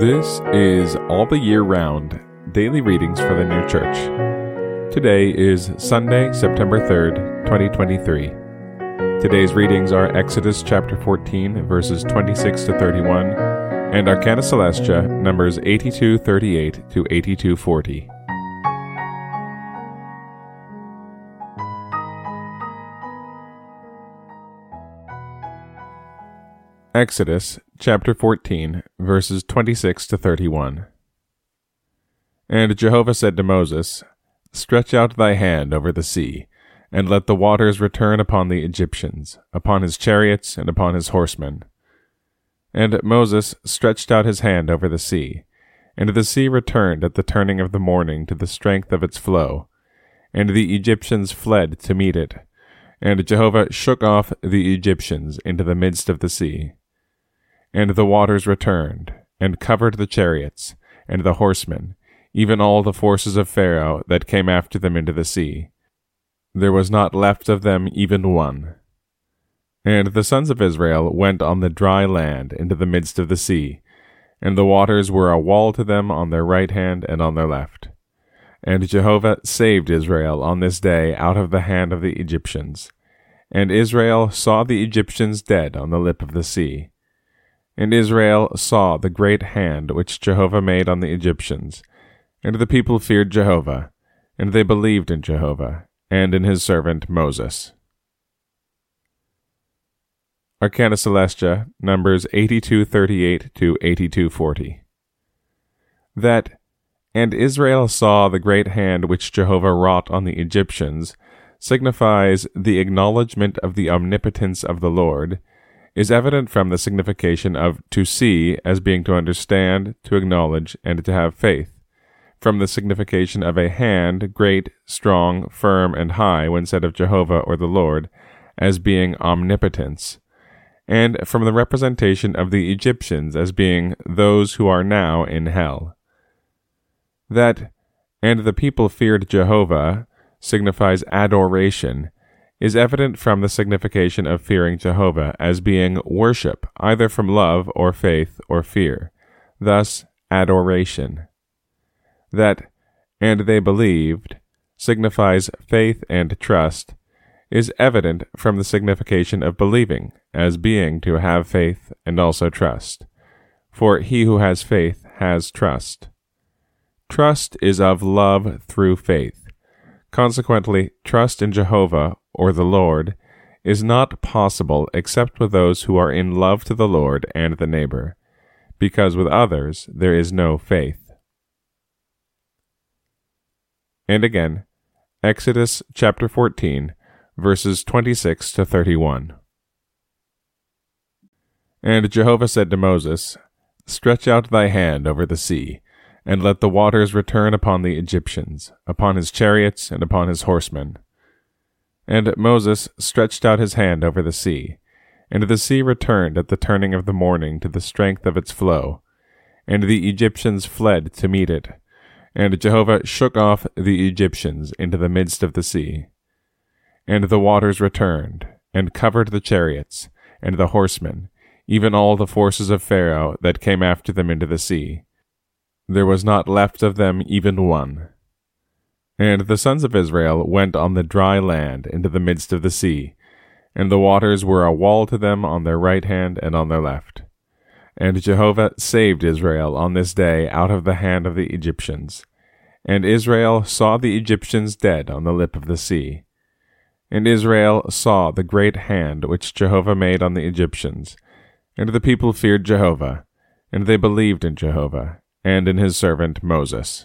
This is All the Year Round Daily Readings for the New Church. Today is Sunday, September 3rd, 2023. Today's readings are Exodus chapter 14, verses 26 to 31, and Arcana Coelestia, numbers 8238 to 8240. Exodus chapter 14, verses 26 to 31. And Jehovah said to Moses, Stretch out thy hand over the sea, and let the waters return upon the Egyptians, upon his chariots, and upon his horsemen. And Moses stretched out his hand over the sea, and the sea returned at the turning of the morning to the strength of its flow, and the Egyptians fled to meet it. And Jehovah shook off the Egyptians into the midst of the sea. And the waters returned, and covered the chariots, and the horsemen, even all the forces of Pharaoh that came after them into the sea. There was not left of them even one. And the sons of Israel went on the dry land into the midst of the sea, and the waters were a wall to them on their right hand and on their left. And Jehovah saved Israel on this day out of the hand of the Egyptians. And Israel saw the Egyptians dead on the lip of the sea. And Israel saw the great hand which Jehovah made on the Egyptians. And the people feared Jehovah, and they believed in Jehovah, and in his servant Moses. Arcana Coelestia, numbers 8238 to 8240. That, and Israel saw the great hand which Jehovah wrought on the Egyptians, signifies the acknowledgment of the omnipotence of the Lord, is evident from the signification of to see as being to understand, to acknowledge, and to have faith, from the signification of a hand, great, strong, firm, and high, when said of Jehovah or the Lord, as being omnipotence, and from the representation of the Egyptians as being those who are now in hell. That, and the people feared Jehovah, signifies adoration is evident from the signification of fearing Jehovah as being worship, either from love or faith or fear, thus adoration. That, and they believed, signifies faith and trust, is evident from the signification of believing as being to have faith and also trust. For he who has faith has trust. Trust is of love through faith. Consequently, trust in Jehovah or the Lord is not possible except with those who are in love to the Lord and the neighbor, because with others there is no faith. And again, Exodus chapter 14, verses 26 to 31. And Jehovah said to Moses, Stretch out thy hand over the sea, and let the waters return upon the Egyptians, upon his chariots, and upon his horsemen. And Moses stretched out his hand over the sea, and the sea returned at the turning of the morning to the strength of its flow, and the Egyptians fled to meet it, and Jehovah shook off the Egyptians into the midst of the sea. And the waters returned, and covered the chariots, and the horsemen, even all the forces of Pharaoh that came after them into the sea. There was not left of them even one. And the sons of Israel went on the dry land into the midst of the sea, and the waters were a wall to them on their right hand and on their left. And Jehovah saved Israel on this day out of the hand of the Egyptians. And Israel saw the Egyptians dead on the lip of the sea. And Israel saw the great hand which Jehovah made on the Egyptians. And the people feared Jehovah, and they believed in Jehovah, and in his servant Moses.